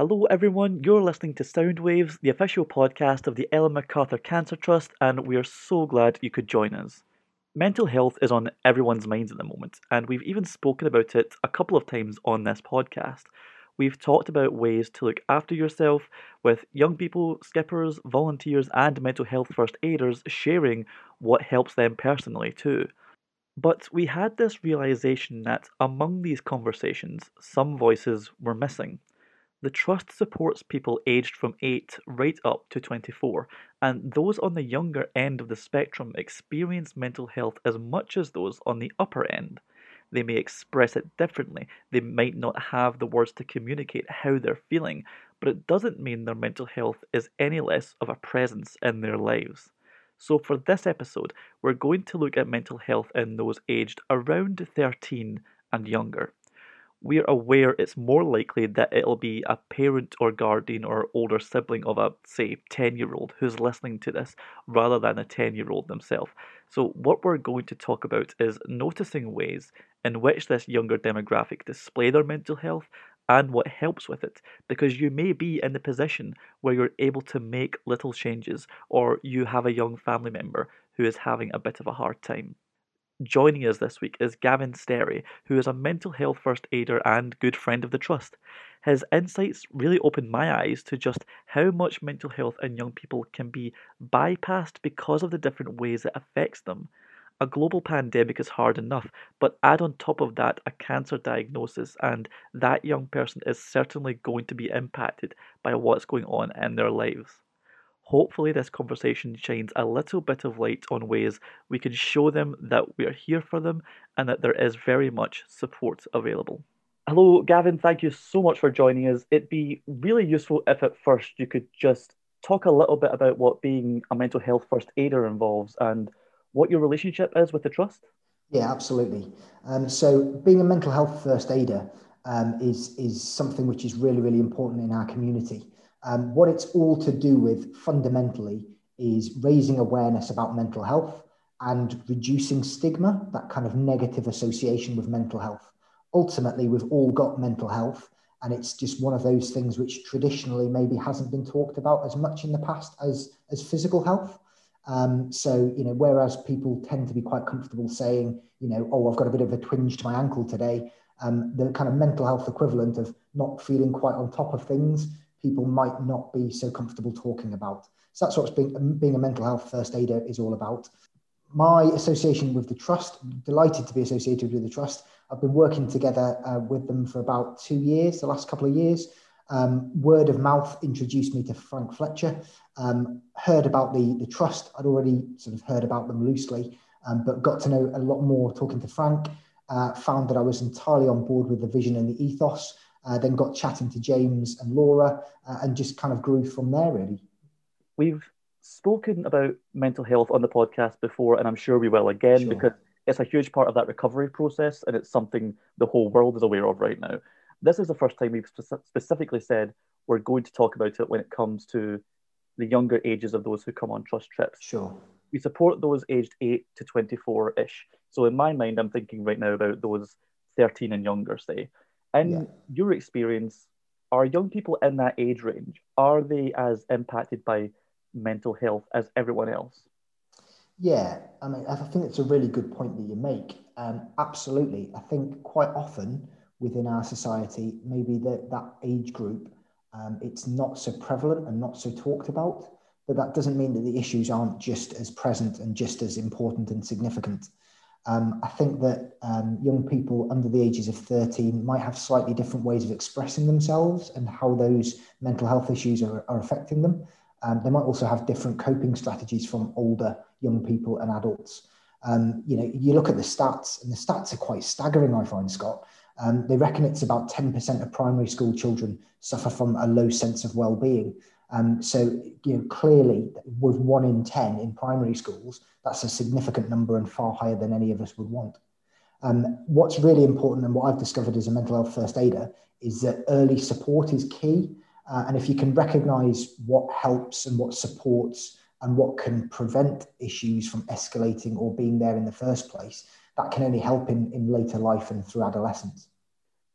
Hello, everyone. You're listening to Soundwaves, the official podcast of the Ellen MacArthur Cancer Trust, and we are so glad you could join us. Mental health is on everyone's minds at the moment, and we've even spoken about it a couple of times on this podcast. We've talked about ways to look after yourself with young people, skippers, volunteers, and mental health first aiders sharing what helps them personally too. But we had this realization that among these conversations, some voices were missing. The Trust supports people aged from 8 right up to 24, and those on the younger end of the spectrum experience mental health as much as those on the upper end. They may express it differently, they might not have the words to communicate how they're feeling, but it doesn't mean their mental health is any less of a presence in their lives. So, for this episode, we're going to look at mental health in those aged around 13 and younger we're aware it's more likely that it'll be a parent or guardian or older sibling of a, say, 10 year old who's listening to this rather than a 10 year old themselves. So, what we're going to talk about is noticing ways in which this younger demographic display their mental health and what helps with it, because you may be in the position where you're able to make little changes or you have a young family member who is having a bit of a hard time. Joining us this week is Gavin Sterry, who is a mental health first aider and good friend of the Trust. His insights really opened my eyes to just how much mental health in young people can be bypassed because of the different ways it affects them. A global pandemic is hard enough, but add on top of that a cancer diagnosis, and that young person is certainly going to be impacted by what's going on in their lives. Hopefully, this conversation shines a little bit of light on ways we can show them that we are here for them and that there is very much support available. Hello, Gavin. Thank you so much for joining us. It'd be really useful if at first you could just talk a little bit about what being a mental health first aider involves and what your relationship is with the trust. Yeah, absolutely. Um, so, being a mental health first aider um, is is something which is really really important in our community. Um, what it's all to do with fundamentally is raising awareness about mental health and reducing stigma, that kind of negative association with mental health. Ultimately, we've all got mental health, and it's just one of those things which traditionally maybe hasn't been talked about as much in the past as, as physical health. Um, so, you know, whereas people tend to be quite comfortable saying, you know, oh, I've got a bit of a twinge to my ankle today, um, the kind of mental health equivalent of not feeling quite on top of things people might not be so comfortable talking about. So that's what being, being a mental health first aider is all about. My association with the trust, delighted to be associated with the trust. I've been working together uh, with them for about two years, the last couple of years. Um, word of mouth introduced me to Frank Fletcher. Um, heard about the, the trust. I'd already sort of heard about them loosely, um, but got to know a lot more talking to Frank. Uh, found that I was entirely on board with the vision and the ethos. Uh, then got chatting to James and Laura uh, and just kind of grew from there, really. We've spoken about mental health on the podcast before, and I'm sure we will again sure. because it's a huge part of that recovery process and it's something the whole world is aware of right now. This is the first time we've spe- specifically said we're going to talk about it when it comes to the younger ages of those who come on trust trips. Sure. We support those aged 8 to 24 ish. So, in my mind, I'm thinking right now about those 13 and younger, say. In yeah. your experience, are young people in that age range are they as impacted by mental health as everyone else? Yeah, I mean, I think it's a really good point that you make. Um, absolutely, I think quite often within our society, maybe that that age group, um, it's not so prevalent and not so talked about. But that doesn't mean that the issues aren't just as present and just as important and significant. Um, I think that um, young people under the ages of 13 might have slightly different ways of expressing themselves and how those mental health issues are, are affecting them. Um, they might also have different coping strategies from older young people and adults. Um, you know, you look at the stats, and the stats are quite staggering, I find, Scott. Um, they reckon it's about 10% of primary school children suffer from a low sense of well-being. Um, so, you know, clearly, with one in 10 in primary schools, that's a significant number and far higher than any of us would want. Um, what's really important and what I've discovered as a mental health first aider is that early support is key. Uh, and if you can recognize what helps and what supports and what can prevent issues from escalating or being there in the first place, that can only help in, in later life and through adolescence.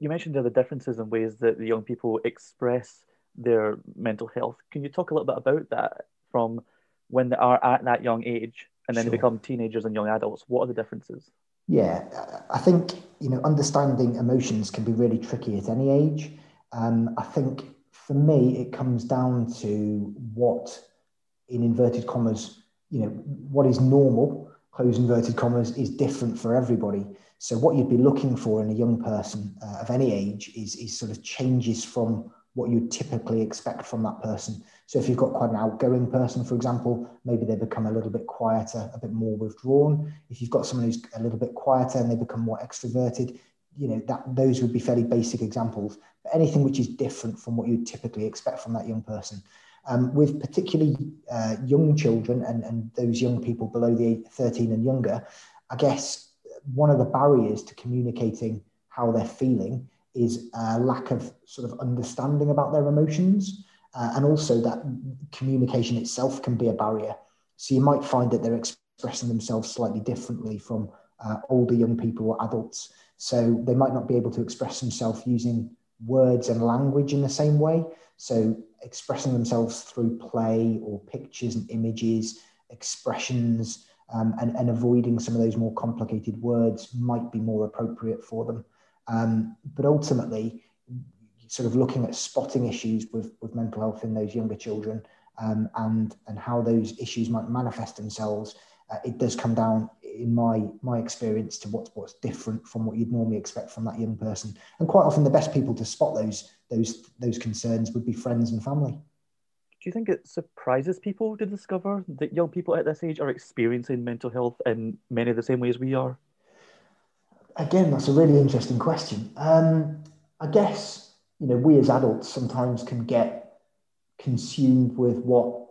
You mentioned the differences in ways that the young people express their mental health. Can you talk a little bit about that from when they are at that young age and then sure. they become teenagers and young adults? What are the differences? Yeah, I think you know understanding emotions can be really tricky at any age. Um, I think for me, it comes down to what, in inverted commas, you know, what is normal, close inverted commas, is different for everybody. So what you'd be looking for in a young person uh, of any age is, is sort of changes from what you'd typically expect from that person. So if you've got quite an outgoing person, for example, maybe they become a little bit quieter, a bit more withdrawn. If you've got someone who's a little bit quieter and they become more extroverted, you know that those would be fairly basic examples. But anything which is different from what you'd typically expect from that young person. Um, with particularly uh, young children and, and those young people below the 13 and younger, I guess one of the barriers to communicating how they're feeling is a lack of sort of understanding about their emotions. Uh, and also that communication itself can be a barrier. So you might find that they're expressing themselves slightly differently from uh, older young people or adults. So they might not be able to express themselves using words and language in the same way. So expressing themselves through play or pictures and images, expressions, um, and, and avoiding some of those more complicated words might be more appropriate for them. Um, but ultimately, sort of looking at spotting issues with, with mental health in those younger children um, and, and how those issues might manifest themselves, uh, it does come down, in my, my experience, to what's, what's different from what you'd normally expect from that young person. And quite often, the best people to spot those, those, those concerns would be friends and family. Do you think it surprises people to discover that young people at this age are experiencing mental health in many of the same ways we are? Again, that's a really interesting question. Um, I guess you know we as adults sometimes can get consumed with what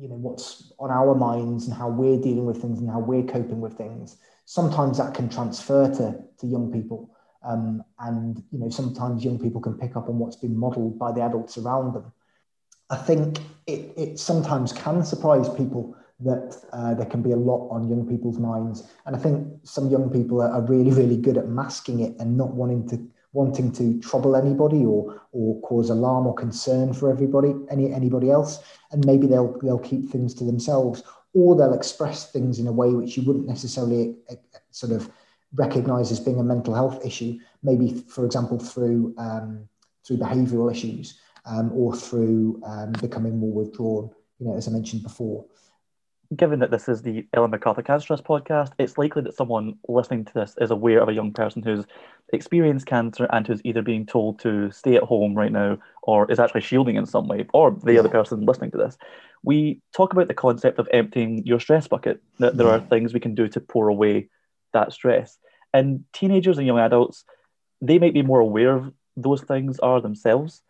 you know what's on our minds and how we're dealing with things and how we're coping with things. Sometimes that can transfer to to young people, um, and you know sometimes young people can pick up on what's been modelled by the adults around them. I think it, it sometimes can surprise people that uh, there can be a lot on young people's minds. And I think some young people are, really, really good at masking it and not wanting to wanting to trouble anybody or or cause alarm or concern for everybody, any anybody else. And maybe they'll they'll keep things to themselves, or they'll express things in a way which you wouldn't necessarily uh, sort of recognize as being a mental health issue. Maybe, for example, through um, through behavioural issues um, or through um, becoming more withdrawn. You know, as I mentioned before given that this is the Ellen MacArthur Cancer Trust podcast, it's likely that someone listening to this is aware of a young person who's experienced cancer and who's either being told to stay at home right now or is actually shielding in some way, or the other person listening to this. We talk about the concept of emptying your stress bucket, that there are mm-hmm. things we can do to pour away that stress. And teenagers and young adults, they might be more aware of those things are themselves.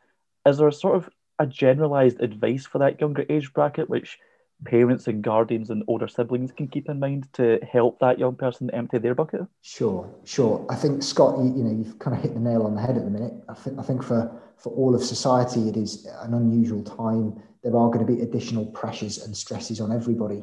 Is there a sort of a generalized advice for that younger age bracket, which parents and guardians and older siblings can keep in mind to help that young person empty their bucket? Sure, sure. I think Scott, you, you know, you've kind of hit the nail on the head at the minute. I think I think for for all of society, it is an unusual time. There are going to be additional pressures and stresses on everybody,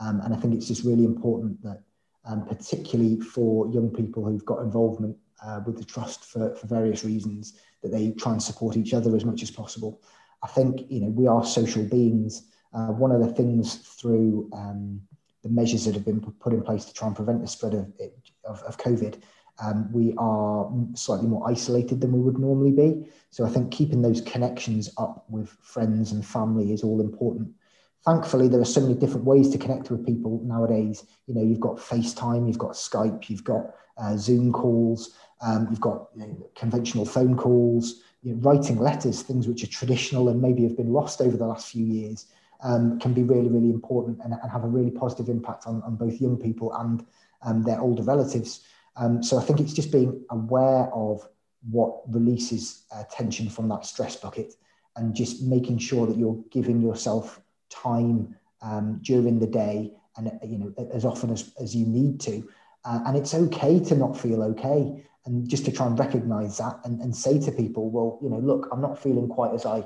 um, and I think it's just really important that, um, particularly for young people who've got involvement uh, with the trust for, for various reasons, that they try and support each other as much as possible. I think you know we are social beings uh, one of the things through um, the measures that have been put in place to try and prevent the spread of, of, of COVID, um, we are slightly more isolated than we would normally be. So I think keeping those connections up with friends and family is all important. Thankfully, there are so many different ways to connect with people nowadays. You know, you've got FaceTime, you've got Skype, you've got uh, Zoom calls, um, you've got you know, conventional phone calls, you know, writing letters, things which are traditional and maybe have been lost over the last few years um, can be really, really important and, and, have a really positive impact on, on both young people and um, their older relatives. Um, so I think it's just being aware of what releases uh, tension from that stress bucket and just making sure that you're giving yourself time um, during the day and you know as often as, as you need to. Uh, and it's okay to not feel okay and just to try and recognize that and, and say to people, well, you know, look, I'm not feeling quite as I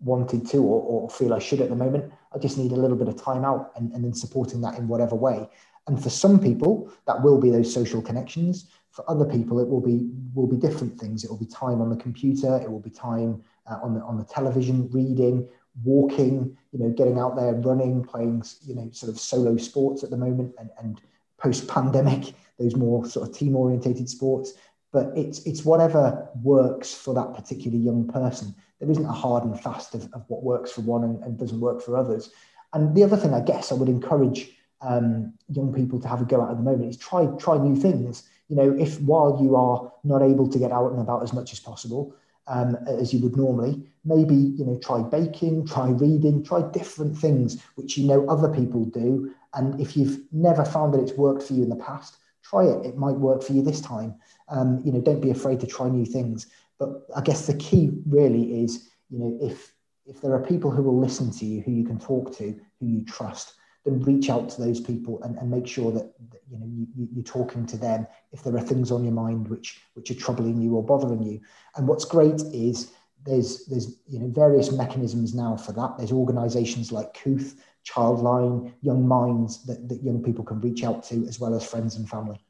wanted to or, or feel I should at the moment. I just need a little bit of time out and, and then supporting that in whatever way. And for some people, that will be those social connections. For other people, it will be will be different things. It will be time on the computer. It will be time uh, on the on the television, reading, walking. You know, getting out there, running, playing. You know, sort of solo sports at the moment, and and post pandemic, those more sort of team orientated sports. But it's it's whatever works for that particular young person. There isn't a hard and fast of, of what works for one and, and doesn't work for others. And the other thing, I guess, I would encourage um, young people to have a go at at the moment is try try new things. You know, if while you are not able to get out and about as much as possible um, as you would normally, maybe you know try baking, try reading, try different things which you know other people do. And if you've never found that it's worked for you in the past, try it. It might work for you this time. Um, you know, don't be afraid to try new things. But I guess the key really is, you know, if if there are people who will listen to you, who you can talk to, who you trust, then reach out to those people and, and make sure that, that you know you, you're talking to them if there are things on your mind which which are troubling you or bothering you. And what's great is there's there's you know various mechanisms now for that. There's organisations like Kooth, Childline, Young Minds that, that young people can reach out to as well as friends and family.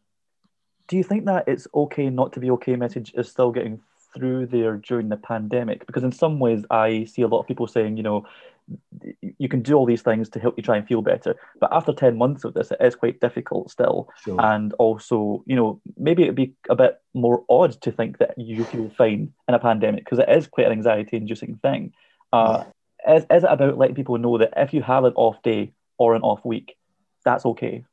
Do you think that it's okay not to be okay message is still getting through there during the pandemic? Because in some ways, I see a lot of people saying, you know, you can do all these things to help you try and feel better. But after 10 months of this, it is quite difficult still. Sure. And also, you know, maybe it'd be a bit more odd to think that you feel fine in a pandemic because it is quite an anxiety inducing thing. Uh, yeah. is, is it about letting people know that if you have an off day or an off week, that's okay?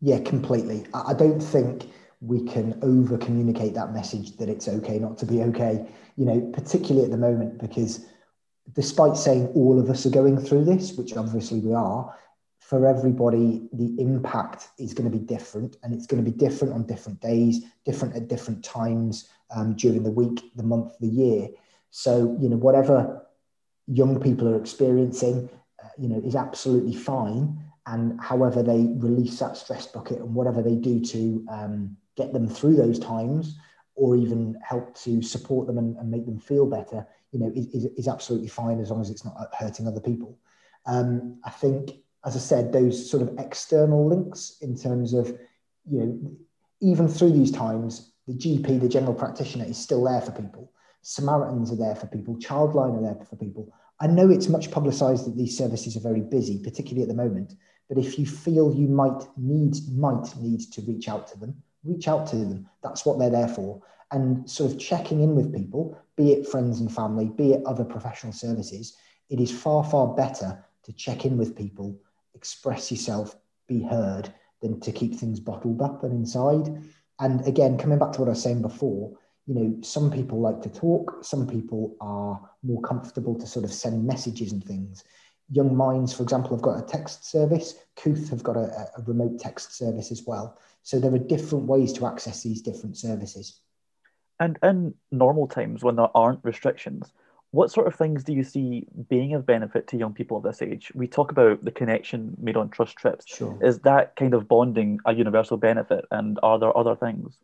Yeah, completely. I don't think we can over communicate that message that it's okay not to be okay, you know, particularly at the moment, because despite saying all of us are going through this, which obviously we are, for everybody, the impact is going to be different and it's going to be different on different days, different at different times um, during the week, the month, the year. So, you know, whatever young people are experiencing, uh, you know, is absolutely fine. And however they release that stress bucket and whatever they do to um, get them through those times or even help to support them and, and make them feel better, you know, is, is, absolutely fine as long as it's not hurting other people. Um, I think, as I said, those sort of external links in terms of, you know, even through these times, the GP, the general practitioner, is still there for people. Samaritans are there for people. Childline are there for people. I know it's much publicised that these services are very busy, particularly at the moment. But if you feel you might need might need to reach out to them, reach out to them. That's what they're there for. And sort of checking in with people, be it friends and family, be it other professional services, it is far, far better to check in with people, express yourself, be heard, than to keep things bottled up and inside. And again, coming back to what I was saying before, you know, some people like to talk, some people are more comfortable to sort of send messages and things. Young Minds, for example, have got a text service. Kooth have got a, a remote text service as well. So there are different ways to access these different services. And in normal times when there aren't restrictions, what sort of things do you see being of benefit to young people of this age? We talk about the connection made on trust trips. Sure. Is that kind of bonding a universal benefit? And are there other things?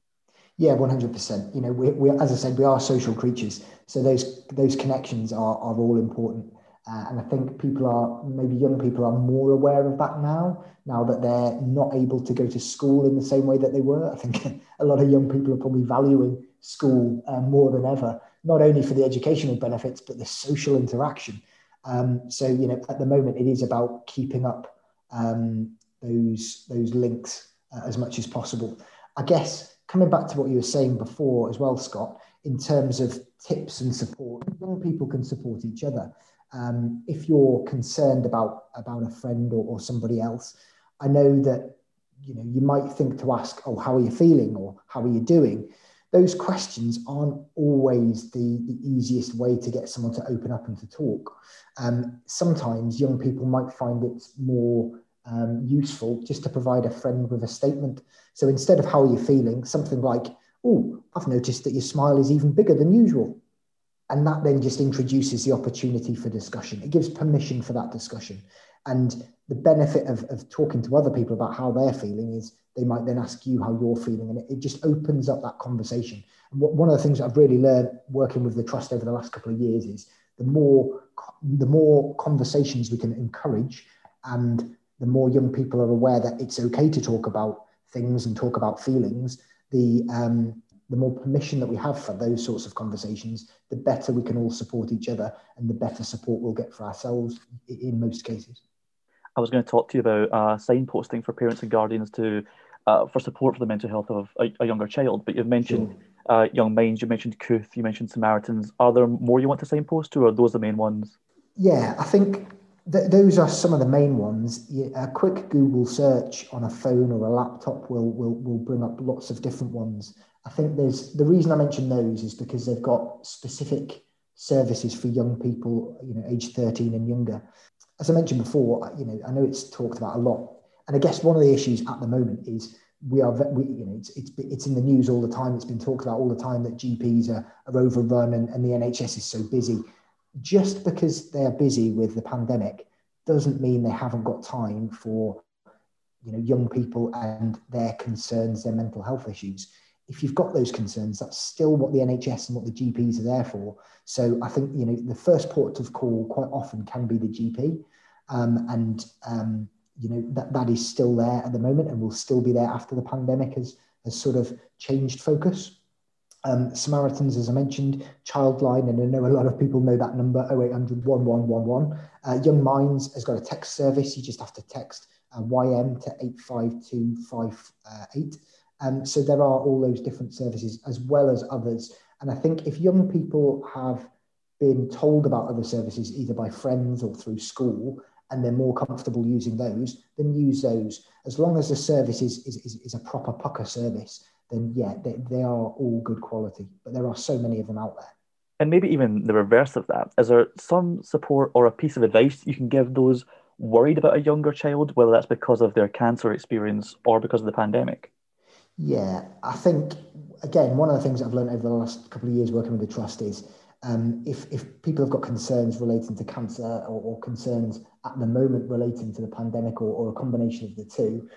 Yeah, one hundred percent. You know, we, we, as I said, we are social creatures, so those those connections are are all important. Uh, and I think people are, maybe young people are more aware of that now, now that they're not able to go to school in the same way that they were. I think a lot of young people are probably valuing school uh, more than ever, not only for the educational benefits, but the social interaction. Um, so, you know, at the moment, it is about keeping up um, those, those links uh, as much as possible. I guess coming back to what you were saying before as well, Scott, in terms of tips and support, young people can support each other um, if you're concerned about about a friend or, or somebody else, I know that you know you might think to ask, "Oh, how are you feeling?" or "How are you doing?" Those questions aren't always the, the easiest way to get someone to open up and to talk. Um, sometimes young people might find it more um, useful just to provide a friend with a statement. So instead of "How are you feeling?" something like, "Oh, I've noticed that your smile is even bigger than usual." And that then just introduces the opportunity for discussion. It gives permission for that discussion. And the benefit of, of talking to other people about how they're feeling is they might then ask you how you're feeling. And it, it just opens up that conversation. And what, one of the things I've really learned working with the trust over the last couple of years is the more the more conversations we can encourage and the more young people are aware that it's okay to talk about things and talk about feelings, the um, the more permission that we have for those sorts of conversations, the better we can all support each other and the better support we'll get for ourselves in most cases. I was going to talk to you about uh, signposting for parents and guardians to uh, for support for the mental health of a, a younger child. But you've mentioned sure. uh, Young Minds, you mentioned Kooth, you mentioned Samaritans. Are there more you want to signpost to, or are those the main ones? Yeah, I think th- those are some of the main ones. A quick Google search on a phone or a laptop will, will, will bring up lots of different ones. I think there's the reason I mention those is because they've got specific services for young people, you know, age 13 and younger. As I mentioned before, you know, I know it's talked about a lot, and I guess one of the issues at the moment is we are, we, you know, it's, it's, it's in the news all the time. It's been talked about all the time that GPs are, are overrun and, and the NHS is so busy. Just because they are busy with the pandemic doesn't mean they haven't got time for, you know, young people and their concerns, their mental health issues if you've got those concerns, that's still what the NHS and what the GPs are there for. So I think you know the first port of call quite often can be the GP, um, and um, you know that that is still there at the moment and will still be there after the pandemic has has sort of changed focus. Um, Samaritans, as I mentioned, Childline, and I know a lot of people know that number 0800 1111. Uh, Young Minds has got a text service. You just have to text uh, YM to 85258. Um, so there are all those different services as well as others. And I think if young people have been told about other services either by friends or through school, and they're more comfortable using those, then use those. As long as the service is, is, is a proper pucker service, then yeah, they, they are all good quality. But there are so many of them out there. And maybe even the reverse of that. Is there some support or a piece of advice you can give those worried about a younger child, whether that's because of their cancer experience or because of the pandemic? Yeah, I think again one of the things I've learned over the last couple of years working with the trust is um, if if people have got concerns relating to cancer or, or concerns at the moment relating to the pandemic or, or, a combination of the two,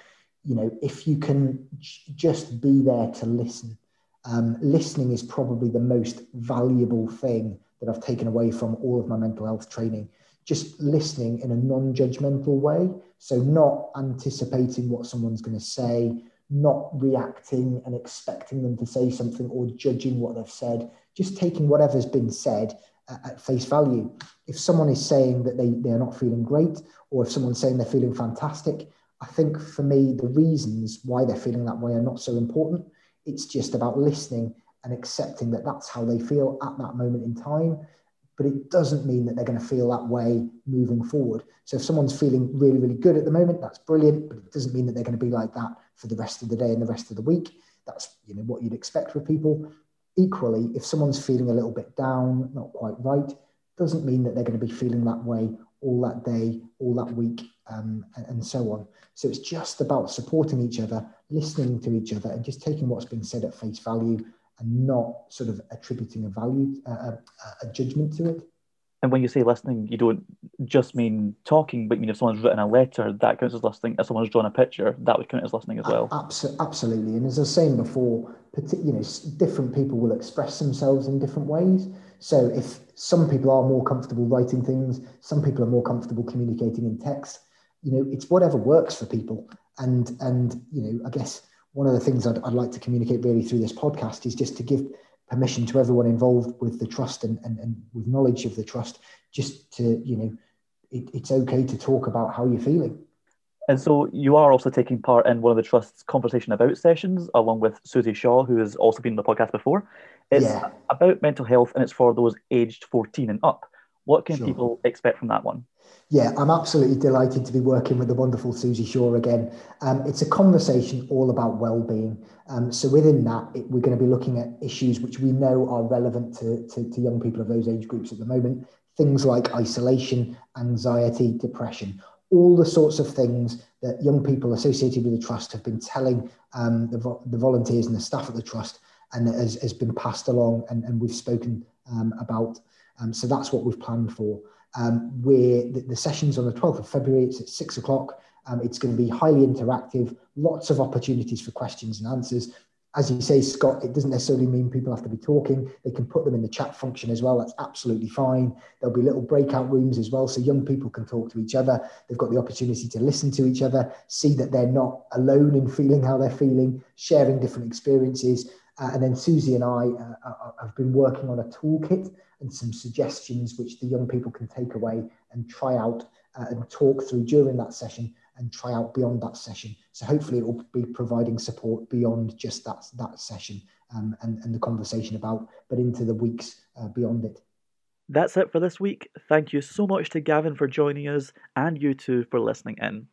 you know, if you can j- just be there to listen, um, listening is probably the most valuable thing that I've taken away from all of my mental health training. Just listening in a non-judgmental way, so not anticipating what someone's going to say not reacting and expecting them to say something or judging what they've said, just taking whatever's been said uh, at face value. If someone is saying that they, they are not feeling great, or if someone's saying they're feeling fantastic, I think for me, the reasons why they're feeling that way are not so important. It's just about listening and accepting that that's how they feel at that moment in time but it doesn't mean that they're going to feel that way moving forward. So if someone's feeling really, really good at the moment, that's brilliant, but it doesn't mean that they're going to be like that for the rest of the day and the rest of the week. That's you know what you'd expect with people. Equally, if someone's feeling a little bit down, not quite right, doesn't mean that they're going to be feeling that way all that day, all that week, um, and, and so on. So it's just about supporting each other, listening to each other, and just taking what's being said at face value and not sort of attributing a value, a, a judgment to it. And when you say listening, you don't just mean talking, but you mean if someone's written a letter, that counts as listening. If someone's drawn a picture, that would count as listening as well. Absolutely. And as I was saying before, you know, different people will express themselves in different ways. So if some people are more comfortable writing things, some people are more comfortable communicating in text. You know, it's whatever works for people. And and you know, I guess one of the things I'd, I'd like to communicate really through this podcast is just to give permission to everyone involved with the trust and, and, and with knowledge of the trust, just to, you know, it, it's okay to talk about how you're feeling. And so you are also taking part in one of the trust's conversation about sessions, along with Susie Shaw, who has also been on the podcast before. It's yeah. about mental health and it's for those aged 14 and up. What can sure. people expect from that one? Yeah, I'm absolutely delighted to be working with the wonderful Susie Shaw again. Um, it's a conversation all about well-being. Um, so within that, it, we're going to be looking at issues which we know are relevant to, to, to young people of those age groups at the moment. Things like isolation, anxiety, depression, all the sorts of things that young people associated with the trust have been telling um, the, vo- the volunteers and the staff at the trust and has, has been passed along and, and we've spoken um, about. Um, so that's what we've planned for. Um, where the, the session's on the 12th of February, it's at six o'clock. Um, it's going to be highly interactive, lots of opportunities for questions and answers. as you say, Scott, it doesn't necessarily mean people have to be talking. They can put them in the chat function as well. That's absolutely fine. There'll be little breakout rooms as well, so young people can talk to each other. They've got the opportunity to listen to each other, see that they're not alone in feeling how they're feeling, sharing different experiences. Uh, and then Susie and I uh, uh have been working on a toolkit and some suggestions which the young people can take away and try out uh, and talk through during that session and try out beyond that session. So hopefully it will be providing support beyond just that, that session um, and, and the conversation about, but into the weeks uh, beyond it. That's it for this week. Thank you so much to Gavin for joining us and you too for listening in.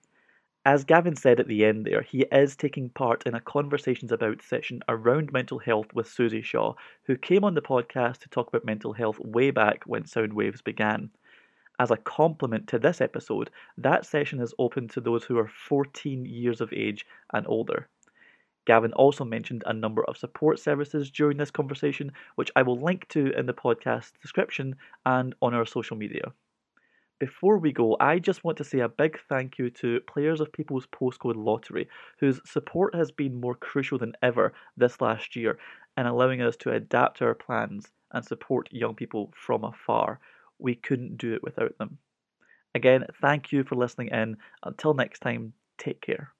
As Gavin said at the end there, he is taking part in a Conversations About session around mental health with Susie Shaw, who came on the podcast to talk about mental health way back when Soundwaves began. As a complement to this episode, that session is open to those who are 14 years of age and older. Gavin also mentioned a number of support services during this conversation, which I will link to in the podcast description and on our social media. Before we go, I just want to say a big thank you to players of People's Postcode Lottery, whose support has been more crucial than ever this last year in allowing us to adapt our plans and support young people from afar. We couldn't do it without them. Again, thank you for listening in. Until next time, take care.